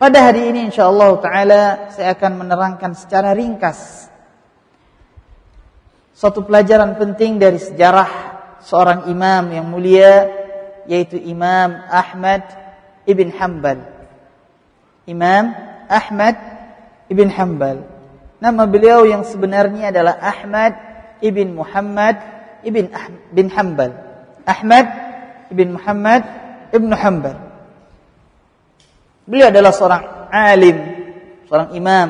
Pada hari ini insyaallah taala saya akan menerangkan secara ringkas suatu pelajaran penting dari sejarah seorang imam yang mulia yaitu Imam Ahmad ibn Hanbal. Imam Ahmad ibn Hanbal. Nama beliau yang sebenarnya adalah Ahmad ibn Muhammad ibn ah bin Hanbal. Ahmad ibn Muhammad ibn Hanbal. Beliau adalah seorang alim, seorang imam,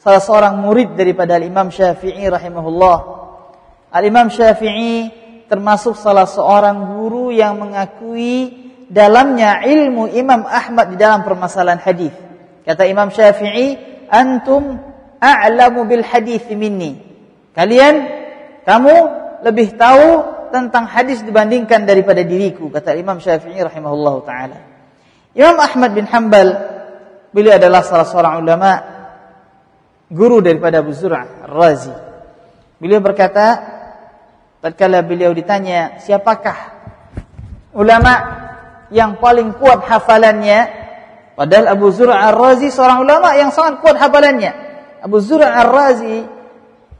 salah seorang murid daripada Imam Syafi'i rahimahullah. Al-Imam Syafi'i termasuk salah seorang guru yang mengakui dalamnya ilmu Imam Ahmad di dalam permasalahan hadis. Kata Imam Syafi'i, "Antum a'lamu bil hadis minni." Kalian kamu lebih tahu tentang hadis dibandingkan daripada diriku, kata Imam Syafi'i rahimahullah taala. Imam Ahmad bin Hanbal beliau adalah salah seorang ulama guru daripada Abu Zur'ah Ar-Razi. Beliau berkata tatkala beliau ditanya siapakah ulama yang paling kuat hafalannya padahal Abu Zur'ah Ar-Razi seorang ulama yang sangat kuat hafalannya. Abu Zur'ah Ar-Razi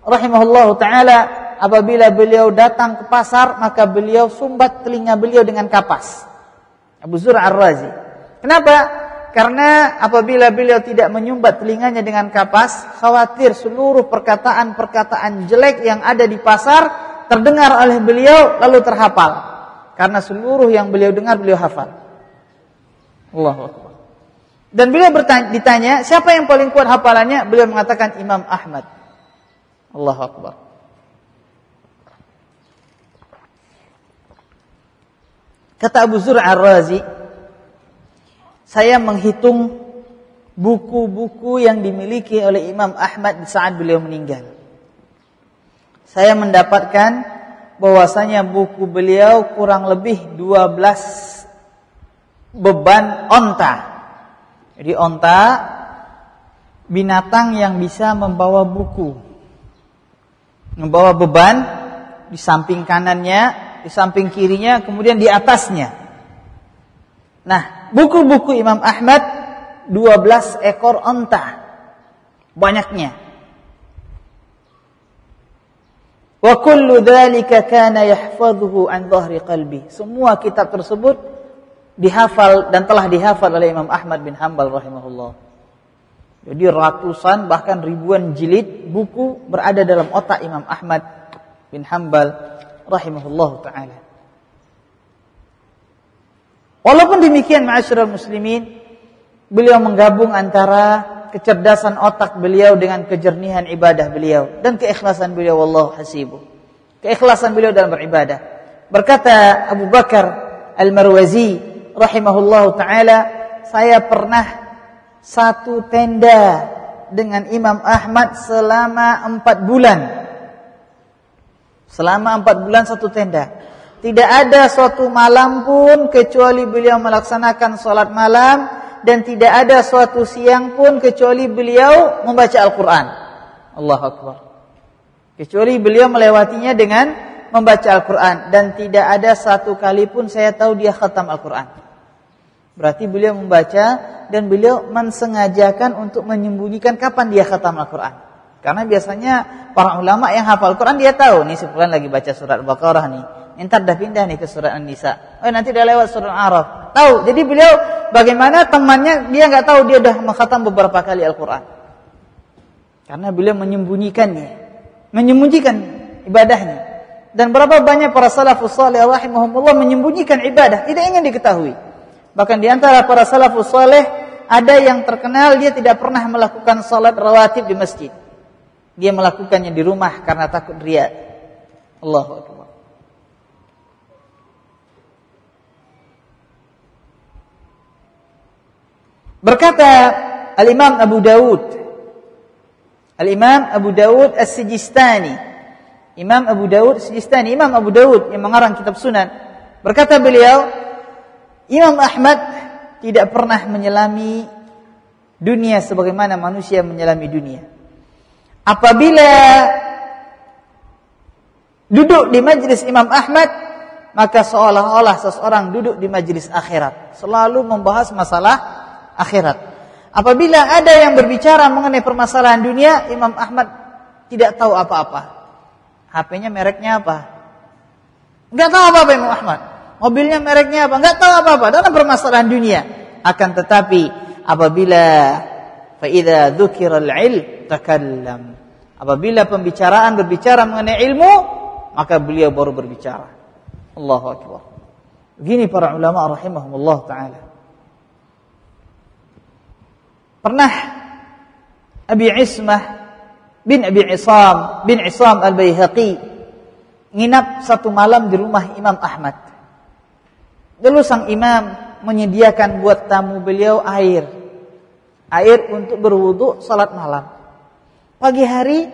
rahimahullahu taala apabila beliau datang ke pasar maka beliau sumbat telinga beliau dengan kapas. Abu Zur'ah Ar-Razi Kenapa? Karena apabila beliau tidak menyumbat telinganya dengan kapas, khawatir seluruh perkataan-perkataan jelek yang ada di pasar terdengar oleh beliau lalu terhafal. Karena seluruh yang beliau dengar beliau hafal. Allahu Akbar. Dan beliau bertanya, ditanya, siapa yang paling kuat hafalannya? Beliau mengatakan Imam Ahmad. Allahu Akbar. Kata Abu Zur Ar-Razi, saya menghitung buku-buku yang dimiliki oleh Imam Ahmad saat beliau meninggal. Saya mendapatkan bahwasanya buku beliau kurang lebih 12 beban onta. Jadi onta binatang yang bisa membawa buku. Membawa beban di samping kanannya, di samping kirinya, kemudian di atasnya. Nah, buku-buku Imam Ahmad 12 ekor onta. Banyaknya. Wa kullu dhalika kana yahfadhuhu an dhahri qalbi. Semua kitab tersebut dihafal dan telah dihafal oleh Imam Ahmad bin Hanbal rahimahullah. Jadi ratusan bahkan ribuan jilid buku berada dalam otak Imam Ahmad bin Hanbal rahimahullah taala. Walaupun demikian ma'asyiral muslimin, beliau menggabung antara kecerdasan otak beliau dengan kejernihan ibadah beliau dan keikhlasan beliau wallahu hasibu. Keikhlasan beliau dalam beribadah. Berkata Abu Bakar Al-Marwazi rahimahullahu taala, saya pernah satu tenda dengan Imam Ahmad selama empat bulan. Selama empat bulan satu tenda. Tidak ada suatu malam pun kecuali beliau melaksanakan sholat malam dan tidak ada suatu siang pun kecuali beliau membaca Al-Quran. Allah Akbar. Kecuali beliau melewatinya dengan membaca Al-Quran dan tidak ada satu kali pun saya tahu dia khatam Al-Quran. Berarti beliau membaca dan beliau mensengajakan untuk menyembunyikan kapan dia khatam Al-Quran. Karena biasanya para ulama yang hafal Al-Quran dia tahu nih sebulan lagi baca surat Al-Baqarah nih Entar dah pindah nih ke surat An-Nisa. Oh nanti dah lewat surat Al-Araf. Tahu. Jadi beliau bagaimana temannya dia nggak tahu dia dah mengkhatam beberapa kali Al-Qur'an. Karena beliau menyembunyikannya. Menyembunyikan ibadahnya. Dan berapa banyak para salafus salih rahimahumullah menyembunyikan ibadah, tidak ingin diketahui. Bahkan di antara para salafus salih ada yang terkenal dia tidak pernah melakukan salat rawatib di masjid. Dia melakukannya di rumah karena takut riya. Allahu akbar. Berkata Al-Imam Abu Dawud. Al-Imam Abu Dawud As-Sijistani. Imam Abu Dawud As-Sijistani. Imam Abu Dawud yang mengarang kitab sunan. Berkata beliau Imam Ahmad tidak pernah menyelami dunia sebagaimana manusia menyelami dunia. Apabila duduk di majlis Imam Ahmad maka seolah-olah seseorang duduk di majlis akhirat. Selalu membahas masalah akhirat. Apabila ada yang berbicara mengenai permasalahan dunia, Imam Ahmad tidak tahu apa-apa. HP-nya mereknya apa? Enggak tahu apa-apa Imam Ahmad. Mobilnya mereknya apa? Enggak tahu apa-apa dalam permasalahan dunia. Akan tetapi apabila fa idza dzukiral ilm takallam. Apabila pembicaraan berbicara mengenai ilmu, maka beliau baru berbicara. Allahu akbar. Begini para ulama rahimahumullah taala. Pernah Abi Ismah bin Abi Isam bin Isam Al-Baihaqi nginap satu malam di rumah Imam Ahmad. Lalu sang imam menyediakan buat tamu beliau air. Air untuk berwudu salat malam. Pagi hari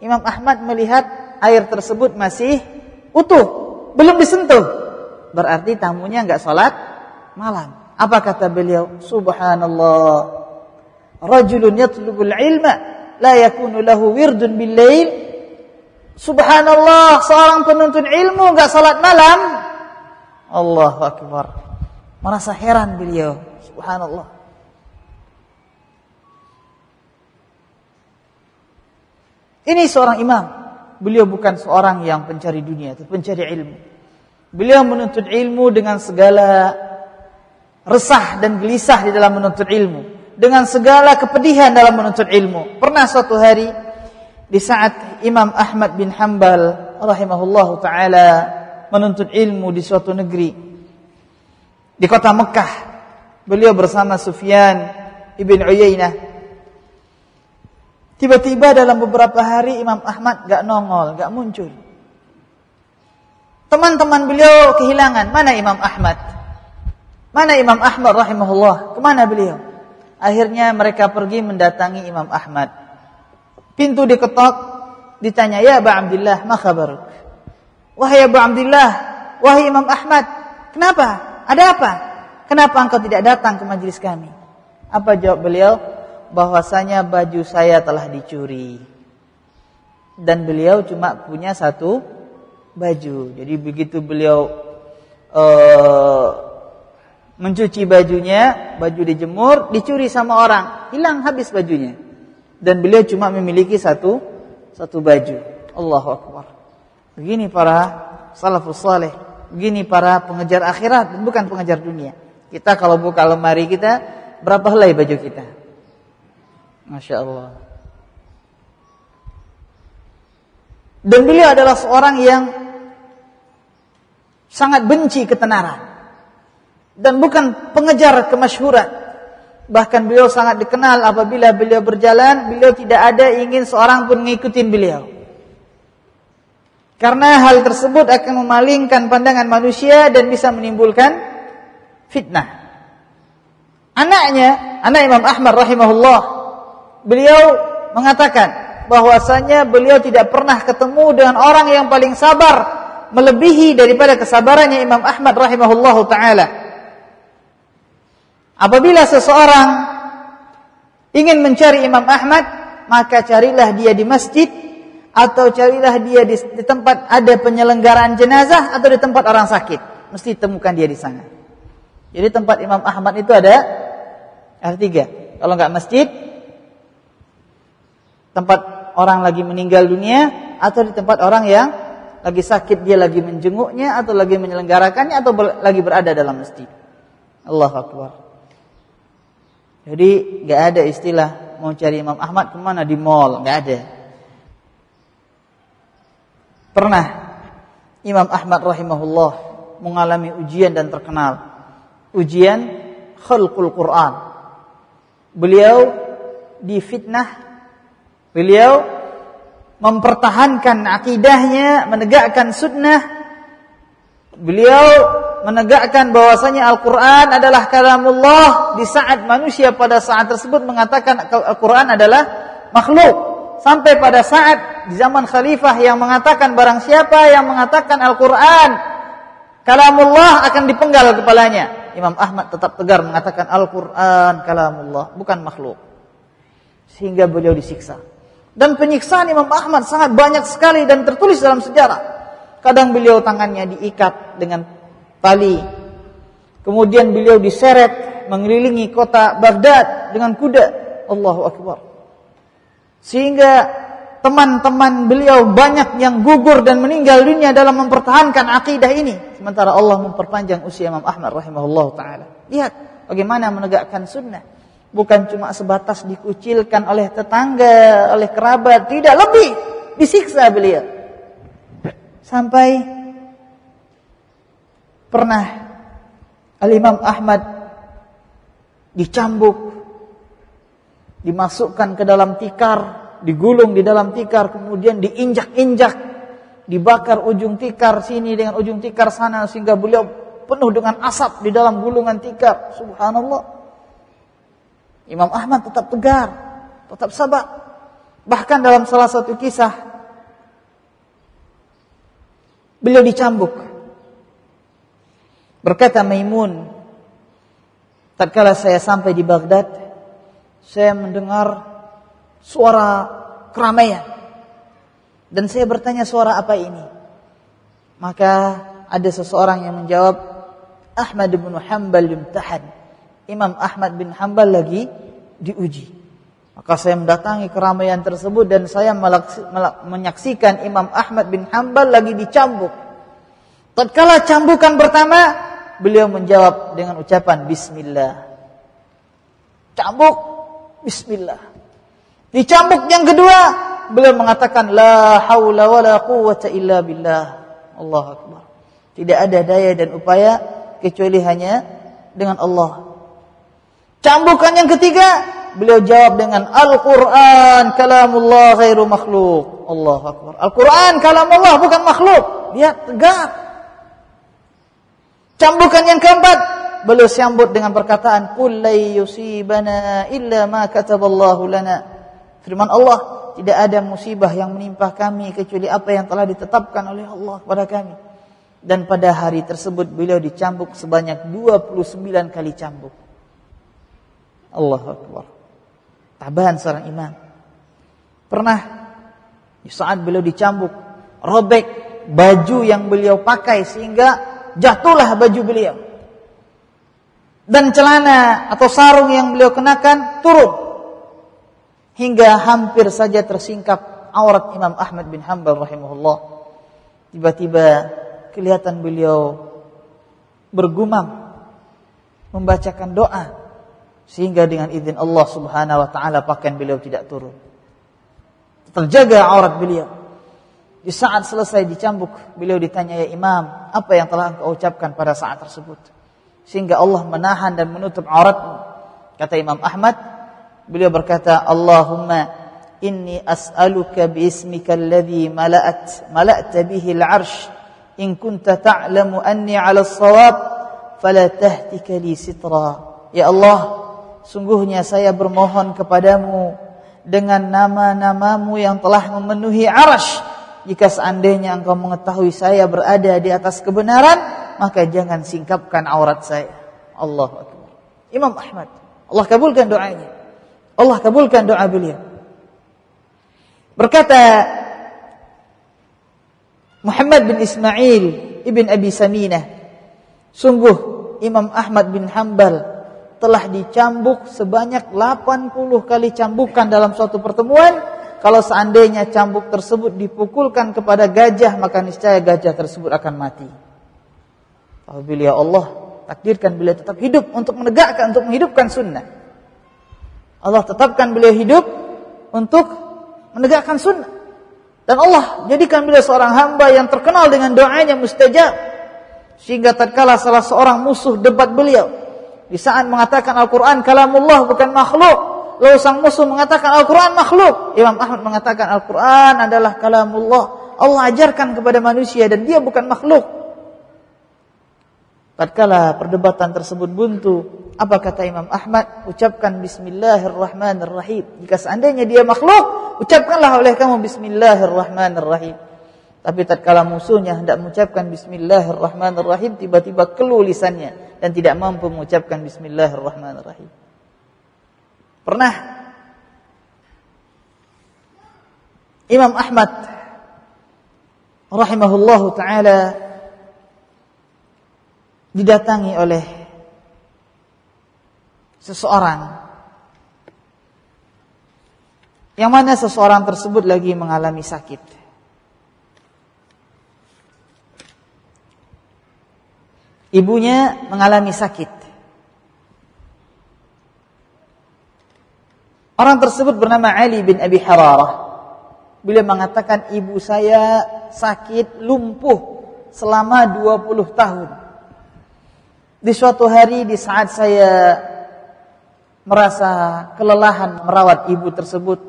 Imam Ahmad melihat air tersebut masih utuh, belum disentuh. Berarti tamunya enggak salat malam. Apa kata beliau? Subhanallah rajulun yatlubul ilma la yakunu lahu wirdun bil lail. Subhanallah seorang penuntut ilmu enggak salat malam. Allahu akbar. Merasa heran beliau. Subhanallah. Ini seorang imam. Beliau bukan seorang yang pencari dunia tapi pencari ilmu. Beliau menuntut ilmu dengan segala resah dan gelisah di dalam menuntut ilmu dengan segala kepedihan dalam menuntut ilmu. Pernah suatu hari di saat Imam Ahmad bin Hambal rahimahullahu taala menuntut ilmu di suatu negeri di kota Mekah. Beliau bersama Sufyan ibn Uyainah. Tiba-tiba dalam beberapa hari Imam Ahmad gak nongol, gak muncul. Teman-teman beliau kehilangan. Mana Imam Ahmad? Mana Imam Ahmad rahimahullah? Ke mana beliau? Akhirnya mereka pergi mendatangi Imam Ahmad. Pintu diketok, ditanya, "Ya Abu Abdullah, ma khabaruk?" Wahai Abu Abdullah, wahai Imam Ahmad, kenapa? Ada apa? Kenapa engkau tidak datang ke majelis kami? Apa jawab beliau? Bahwasanya baju saya telah dicuri. Dan beliau cuma punya satu baju. Jadi begitu beliau uh, mencuci bajunya, baju dijemur, dicuri sama orang, hilang habis bajunya. Dan beliau cuma memiliki satu satu baju. Allahu akbar. Begini para salafus saleh, begini para pengejar akhirat bukan pengejar dunia. Kita kalau buka lemari kita, berapa helai baju kita? Masya Allah. Dan beliau adalah seorang yang sangat benci ketenaran dan bukan pengejar kemasyhuran. Bahkan beliau sangat dikenal apabila beliau berjalan, beliau tidak ada ingin seorang pun mengikuti beliau. Karena hal tersebut akan memalingkan pandangan manusia dan bisa menimbulkan fitnah. Anaknya, anak Imam Ahmad rahimahullah, beliau mengatakan bahwasanya beliau tidak pernah ketemu dengan orang yang paling sabar melebihi daripada kesabarannya Imam Ahmad rahimahullahu taala. Apabila seseorang ingin mencari Imam Ahmad, maka carilah dia di masjid atau carilah dia di, di tempat ada penyelenggaraan jenazah atau di tempat orang sakit. Mesti temukan dia di sana. Jadi tempat Imam Ahmad itu ada ada tiga. Kalau nggak masjid, tempat orang lagi meninggal dunia atau di tempat orang yang lagi sakit dia lagi menjenguknya atau lagi menyelenggarakannya atau lagi berada dalam masjid. Allah Akbar. Jadi nggak ada istilah mau cari Imam Ahmad ke mana di mall, nggak ada. Pernah Imam Ahmad rahimahullah mengalami ujian dan terkenal. Ujian khalqul Quran. Beliau difitnah, beliau mempertahankan akidahnya, menegakkan sunnah. Beliau menegakkan bahwasanya Al-Qur'an adalah kalamullah di saat manusia pada saat tersebut mengatakan Al-Qur'an adalah makhluk. Sampai pada saat di zaman khalifah yang mengatakan barang siapa yang mengatakan Al-Qur'an kalamullah akan dipenggal kepalanya. Imam Ahmad tetap tegar mengatakan Al-Qur'an kalamullah bukan makhluk. Sehingga beliau disiksa. Dan penyiksaan Imam Ahmad sangat banyak sekali dan tertulis dalam sejarah. Kadang beliau tangannya diikat dengan tali Kemudian beliau diseret mengelilingi kota Baghdad dengan kuda. Allahu Akbar. Sehingga teman-teman beliau banyak yang gugur dan meninggal dunia dalam mempertahankan akidah ini. Sementara Allah memperpanjang usia Imam Ahmad rahimahullah ta'ala. Lihat bagaimana menegakkan sunnah. Bukan cuma sebatas dikucilkan oleh tetangga, oleh kerabat. Tidak, lebih disiksa beliau. Sampai pernah Al-Imam Ahmad dicambuk, dimasukkan ke dalam tikar, digulung di dalam tikar, kemudian diinjak-injak, dibakar ujung tikar sini dengan ujung tikar sana sehingga beliau penuh dengan asap di dalam gulungan tikar. Subhanallah. Imam Ahmad tetap tegar, tetap sabar. Bahkan dalam salah satu kisah beliau dicambuk. Berkata Maimun, tatkala saya sampai di Baghdad, saya mendengar suara keramaian. Dan saya bertanya suara apa ini? Maka ada seseorang yang menjawab, Ahmad bin Hanbal yumtahan. Imam Ahmad bin Hanbal lagi diuji. Maka saya mendatangi keramaian tersebut dan saya menyaksikan Imam Ahmad bin Hanbal lagi dicambuk. Tatkala cambukan pertama, beliau menjawab dengan ucapan Bismillah. Cambuk, Bismillah. Dicambuk yang kedua, beliau mengatakan la haula wala quwwata illa billah. Allah akbar. Tidak ada daya dan upaya kecuali hanya dengan Allah. Cambukan yang ketiga, beliau jawab dengan Al-Qur'an kalamullah ghairu makhluk. Allah akbar. Al-Qur'an kalamullah bukan makhluk. Lihat tegak. Cambukan yang keempat, beliau sambut dengan perkataan la yusibana illa ma kataballahu lana. Firman Allah, tidak ada musibah yang menimpa kami kecuali apa yang telah ditetapkan oleh Allah kepada kami. Dan pada hari tersebut beliau dicambuk sebanyak 29 kali cambuk. Allah Akbar. Tabahan seorang imam. Pernah di saat beliau dicambuk, robek baju yang beliau pakai sehingga jatuhlah baju beliau. Dan celana atau sarung yang beliau kenakan turun hingga hampir saja tersingkap aurat Imam Ahmad bin Hanbal rahimahullah. Tiba-tiba kelihatan beliau bergumam membacakan doa sehingga dengan izin Allah Subhanahu wa taala pakaian beliau tidak turun. Terjaga aurat beliau. Di saat selesai dicambuk, beliau ditanya, "Ya Imam, apa yang telah engkau ucapkan pada saat tersebut?" Sehingga Allah menahan dan menutup auratmu. Kata Imam Ahmad, Beliau berkata, Allahumma inni as'aluka biismika alladhi mala'at mala'ta bihi al-'arsh in kunta ta'lamu anni 'ala as-shawab fala tahtika li sitra. Ya Allah, sungguhnya saya bermohon kepadamu dengan nama-namamu yang telah memenuhi arash. Jika seandainya engkau mengetahui saya berada di atas kebenaran, maka jangan singkapkan aurat saya. Allah Akbar. Imam Ahmad. Allah kabulkan doanya. Allah kabulkan doa beliau. Berkata Muhammad bin Ismail ibn Abi Saminah, sungguh Imam Ahmad bin Hambal telah dicambuk sebanyak 80 kali cambukan dalam suatu pertemuan. Kalau seandainya cambuk tersebut dipukulkan kepada gajah, maka niscaya gajah tersebut akan mati. Apabila Allah takdirkan beliau tetap hidup untuk menegakkan, untuk menghidupkan sunnah. Allah tetapkan beliau hidup untuk menegakkan sunnah. Dan Allah jadikan beliau seorang hamba yang terkenal dengan doanya mustajab. Sehingga tatkala salah seorang musuh debat beliau. Di saat mengatakan Al-Quran kalamullah bukan makhluk. Lalu sang musuh mengatakan Al-Quran makhluk. Imam Ahmad mengatakan Al-Quran adalah kalamullah. Allah ajarkan kepada manusia dan dia bukan makhluk. Tatkala perdebatan tersebut buntu, apa kata Imam Ahmad? Ucapkan Bismillahirrahmanirrahim. Jika seandainya dia makhluk, ucapkanlah oleh kamu Bismillahirrahmanirrahim. Tapi tatkala musuhnya hendak mengucapkan Bismillahirrahmanirrahim, tiba-tiba keluh lisannya dan tidak mampu mengucapkan Bismillahirrahmanirrahim. Pernah Imam Ahmad rahimahullahu taala didatangi oleh seseorang yang mana seseorang tersebut lagi mengalami sakit. Ibunya mengalami sakit. Orang tersebut bernama Ali bin Abi Hararah. Beliau mengatakan ibu saya sakit lumpuh selama 20 tahun. Di suatu hari di saat saya merasa kelelahan merawat ibu tersebut,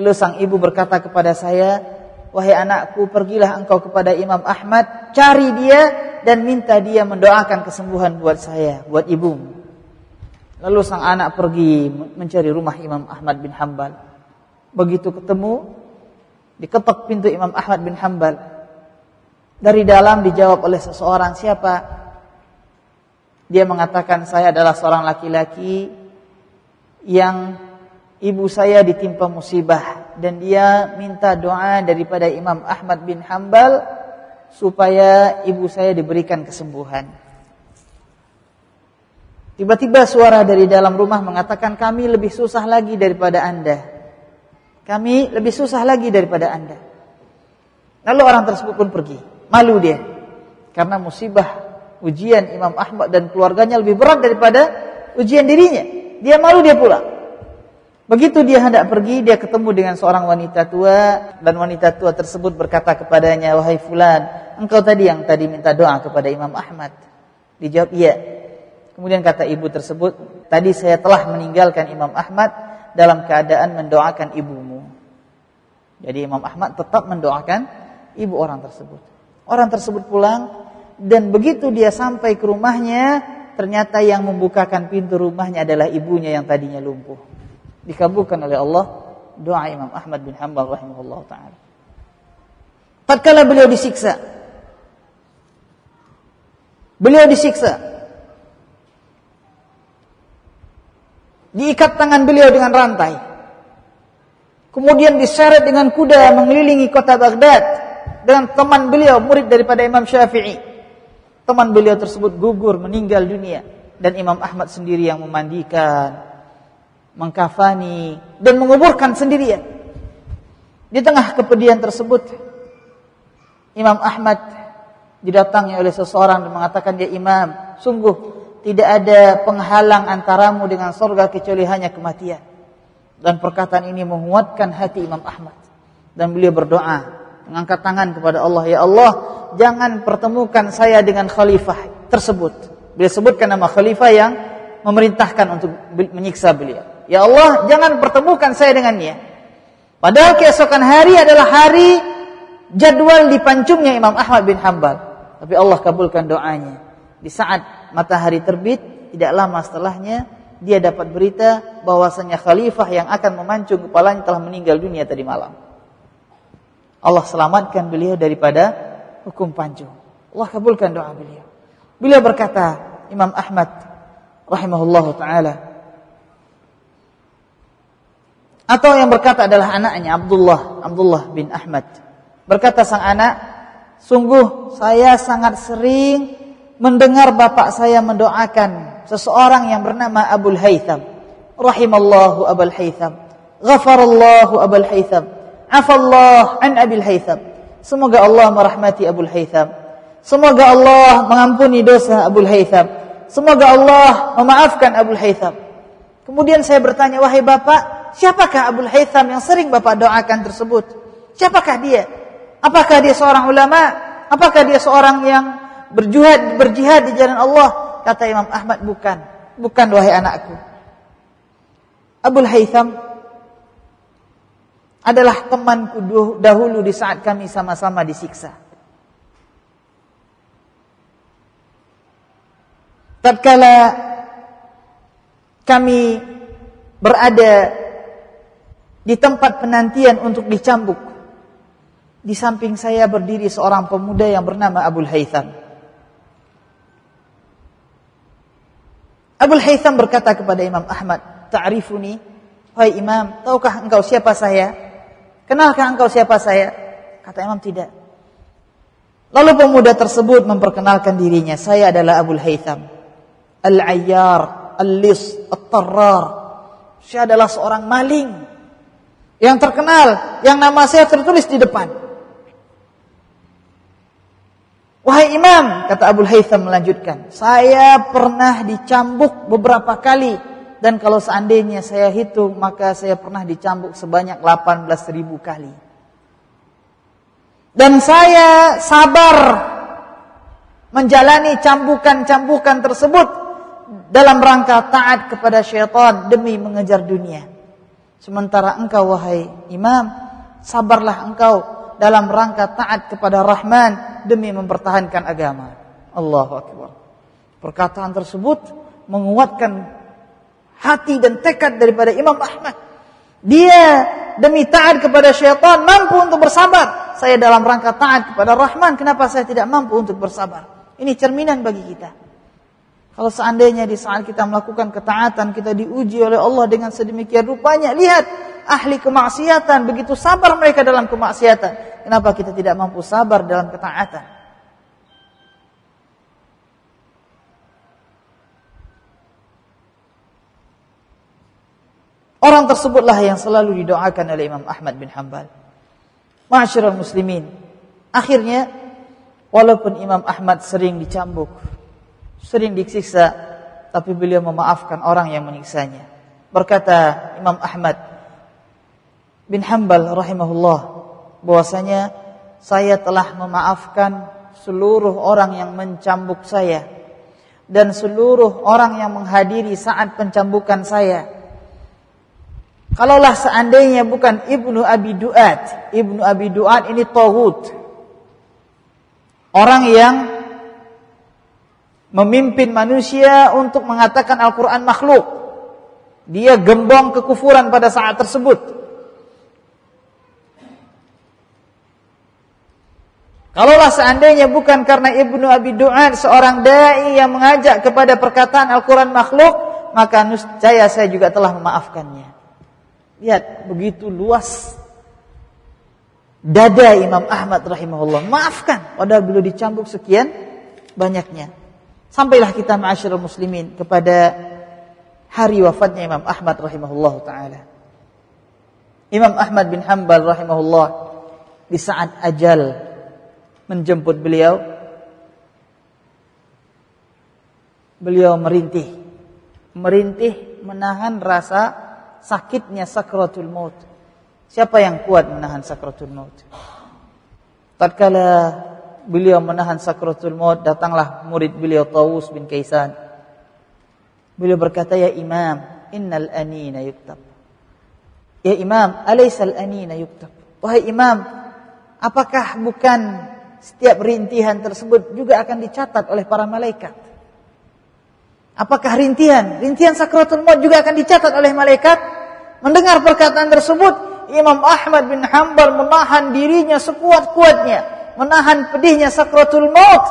lalu sang ibu berkata kepada saya, "Wahai anakku, pergilah engkau kepada Imam Ahmad, cari dia dan minta dia mendoakan kesembuhan buat saya, buat ibumu." Lalu sang anak pergi mencari rumah Imam Ahmad bin Hambal. Begitu ketemu, diketok pintu Imam Ahmad bin Hambal. Dari dalam dijawab oleh seseorang, siapa? Dia mengatakan saya adalah seorang laki-laki yang ibu saya ditimpa musibah dan dia minta doa daripada Imam Ahmad bin Hambal supaya ibu saya diberikan kesembuhan. Tiba-tiba suara dari dalam rumah mengatakan kami lebih susah lagi daripada Anda. Kami lebih susah lagi daripada Anda. Lalu orang tersebut pun pergi. Malu dia. Karena musibah ujian Imam Ahmad dan keluarganya lebih berat daripada ujian dirinya. Dia malu dia pulang. Begitu dia hendak pergi, dia ketemu dengan seorang wanita tua dan wanita tua tersebut berkata kepadanya, "Wahai fulan, engkau tadi yang tadi minta doa kepada Imam Ahmad." Dijawab, "Iya." Kemudian kata ibu tersebut, "Tadi saya telah meninggalkan Imam Ahmad dalam keadaan mendoakan ibumu." Jadi Imam Ahmad tetap mendoakan ibu orang tersebut. Orang tersebut pulang dan begitu dia sampai ke rumahnya, ternyata yang membukakan pintu rumahnya adalah ibunya yang tadinya lumpuh. Dikabulkan oleh Allah doa Imam Ahmad bin Hanbal rahimahullah taala. Tatkala beliau disiksa, beliau disiksa, diikat tangan beliau dengan rantai, kemudian diseret dengan kuda mengelilingi kota Baghdad dengan teman beliau murid daripada Imam Syafi'i Teman beliau tersebut gugur meninggal dunia dan Imam Ahmad sendiri yang memandikan, mengkafani dan menguburkan sendirian. Di tengah kepedihan tersebut Imam Ahmad didatangi oleh seseorang dan mengatakan dia imam, sungguh tidak ada penghalang antaramu dengan surga kecuali hanya kematian. Dan perkataan ini menguatkan hati Imam Ahmad. Dan beliau berdoa, mengangkat tangan kepada Allah, "Ya Allah, jangan pertemukan saya dengan khalifah tersebut." Beliau sebutkan nama khalifah yang memerintahkan untuk menyiksa beliau. "Ya Allah, jangan pertemukan saya dengannya." Padahal keesokan hari adalah hari jadwal dipancungnya Imam Ahmad bin Hambal. Tapi Allah kabulkan doanya. Di saat matahari terbit, tidak lama setelahnya dia dapat berita bahwasanya khalifah yang akan memancung kepalanya telah meninggal dunia tadi malam. Allah selamatkan beliau daripada hukum panjung. Allah kabulkan doa beliau. Beliau berkata, Imam Ahmad rahimahullah taala atau yang berkata adalah anaknya Abdullah Abdullah bin Ahmad. Berkata sang anak, sungguh saya sangat sering mendengar bapak saya mendoakan seseorang yang bernama Abul Haytham. Rahimallahu Abul Haytham. Ghafarallahu Abul Haytham. Afallah an Abil Haytham. Semoga Allah merahmati Abu Haytham. Semoga Allah mengampuni dosa Abu Haytham. Semoga Allah memaafkan Abu Haytham. Kemudian saya bertanya, wahai bapak, siapakah Abu Haytham yang sering bapak doakan tersebut? Siapakah dia? Apakah dia seorang ulama? Apakah dia seorang yang berjihad berjihad di jalan Allah? Kata Imam Ahmad, bukan. Bukan wahai anakku. Abu Haytham adalah temanku dahulu di saat kami sama-sama disiksa. Tatkala kami berada di tempat penantian untuk dicambuk, di samping saya berdiri seorang pemuda yang bernama Abul Haytham. Abul Haytham berkata kepada Imam Ahmad, "Ta'rifuni?" Hai Imam, tahukah engkau siapa saya? Kenalkah engkau siapa saya? Kata Imam tidak. Lalu pemuda tersebut memperkenalkan dirinya. Saya adalah Abu Haytham. Al-Ayyar. al-lis, at-tarrar. Saya adalah seorang maling yang terkenal, yang nama saya tertulis di depan. Wahai imam, kata Abu Haytham melanjutkan, saya pernah dicambuk beberapa kali dan kalau seandainya saya hitung maka saya pernah dicambuk sebanyak 18 ribu kali. Dan saya sabar menjalani cambukan-cambukan tersebut dalam rangka taat kepada syaitan demi mengejar dunia. Sementara engkau wahai imam, sabarlah engkau dalam rangka taat kepada Rahman demi mempertahankan agama. Allahu Akbar. Perkataan tersebut menguatkan hati dan tekad daripada Imam Ahmad. Dia demi taat kepada syaitan mampu untuk bersabar. Saya dalam rangka taat kepada Rahman, kenapa saya tidak mampu untuk bersabar? Ini cerminan bagi kita. Kalau seandainya di saat kita melakukan ketaatan, kita diuji oleh Allah dengan sedemikian rupanya. Lihat, ahli kemaksiatan, begitu sabar mereka dalam kemaksiatan. Kenapa kita tidak mampu sabar dalam ketaatan? Orang tersebutlah yang selalu didoakan oleh Imam Ahmad bin Hanbal. Masyarul muslimin. Akhirnya, walaupun Imam Ahmad sering dicambuk, sering disiksa, tapi beliau memaafkan orang yang menyiksanya. Berkata Imam Ahmad bin Hanbal rahimahullah bahwasanya saya telah memaafkan seluruh orang yang mencambuk saya dan seluruh orang yang menghadiri saat pencambukan saya. Kalaulah seandainya bukan Ibnu Abi Duat, Ibnu Abi Duat ini tauhid. Orang yang memimpin manusia untuk mengatakan Al-Quran makhluk. Dia gembong kekufuran pada saat tersebut. Kalaulah seandainya bukan karena Ibnu Abi Du'an seorang dai yang mengajak kepada perkataan Al-Quran makhluk, maka niscaya saya juga telah memaafkannya. Lihat begitu luas dada Imam Ahmad rahimahullah. Maafkan padahal beliau dicambuk sekian banyaknya. Sampailah kita ma'asyiral muslimin kepada hari wafatnya Imam Ahmad rahimahullah taala. Imam Ahmad bin Hanbal rahimahullah di saat ajal menjemput beliau beliau merintih merintih menahan rasa sakitnya sakratul maut. Siapa yang kuat menahan sakratul maut? Tatkala beliau menahan sakratul maut, datanglah murid beliau Tawus bin Kaisan. Beliau berkata, "Ya Imam, innal anina yuktab." Ya Imam, alaysal anina yuktab? Wahai Imam, apakah bukan setiap rintihan tersebut juga akan dicatat oleh para malaikat? Apakah rintihan, rintihan sakratul maut juga akan dicatat oleh malaikat? Mendengar perkataan tersebut, Imam Ahmad bin Hanbal menahan dirinya sekuat-kuatnya menahan pedihnya sakratul maut,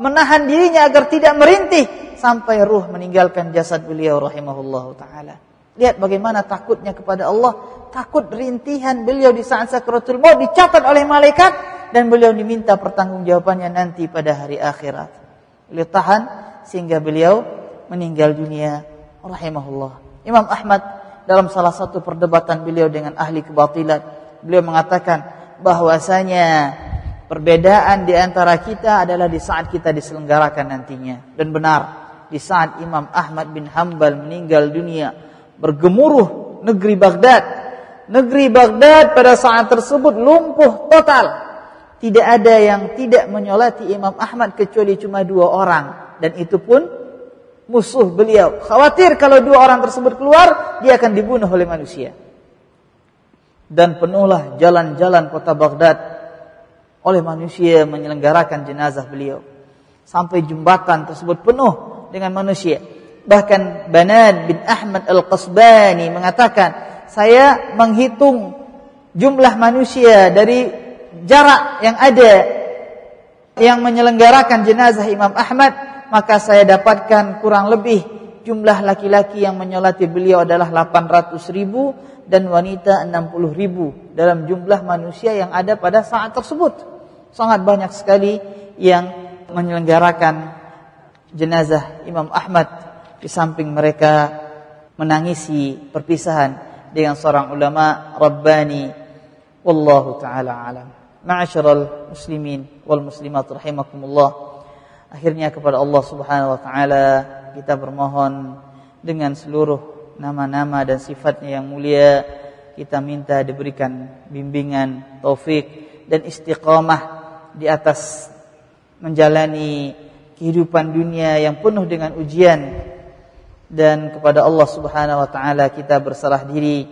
menahan dirinya agar tidak merintih sampai ruh meninggalkan jasad beliau rahimahullah taala. Lihat bagaimana takutnya kepada Allah, takut rintihan beliau di saat sakratul maut dicatat oleh malaikat dan beliau diminta pertanggungjawabannya nanti pada hari akhirat. Beliau tahan sehingga beliau meninggal dunia rahimahullah. Imam Ahmad dalam salah satu perdebatan beliau dengan ahli kebatilan, beliau mengatakan bahwasanya Perbedaan di antara kita adalah di saat kita diselenggarakan nantinya. Dan benar, di saat Imam Ahmad bin Hambal meninggal dunia, bergemuruh negeri Baghdad. Negeri Baghdad pada saat tersebut lumpuh total. Tidak ada yang tidak menyolati Imam Ahmad kecuali cuma dua orang. Dan itu pun musuh beliau. Khawatir kalau dua orang tersebut keluar, dia akan dibunuh oleh manusia. Dan penuhlah jalan-jalan kota Baghdad oleh manusia menyelenggarakan jenazah beliau. Sampai jembatan tersebut penuh dengan manusia. Bahkan Banad bin Ahmad Al-Qasbani mengatakan, saya menghitung jumlah manusia dari jarak yang ada yang menyelenggarakan jenazah Imam Ahmad, maka saya dapatkan kurang lebih jumlah laki-laki yang menyolati beliau adalah 800 ribu dan wanita 60 ribu dalam jumlah manusia yang ada pada saat tersebut. Sangat banyak sekali yang menyelenggarakan jenazah Imam Ahmad. Di samping mereka menangisi perpisahan dengan seorang ulama rabbani. Wallahu taala alam ma'asyiral muslimin wal muslimat rahimakumullah. Akhirnya kepada Allah Subhanahu wa taala kita bermohon dengan seluruh nama-nama dan sifatnya yang mulia kita minta diberikan bimbingan taufik dan istiqamah di atas menjalani kehidupan dunia yang penuh dengan ujian. Dan kepada Allah Subhanahu wa taala kita berserah diri.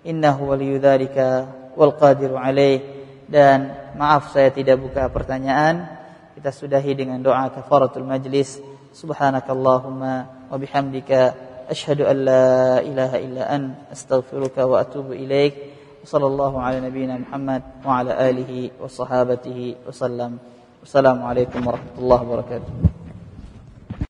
Innahu waliyudzalika wal qadiru alaih dan maaf saya tidak buka pertanyaan. Kita sudahi dengan doa kafaratul majlis. Subhanakallahumma wa bihamdika asyhadu an la ilaha illa an astaghfiruka wa atubu ilaik. Sallallahu ala nabiyyina Muhammad wa ala alihi wa sahabatihi wa sallam. Wassalamualaikum warahmatullahi wabarakatuh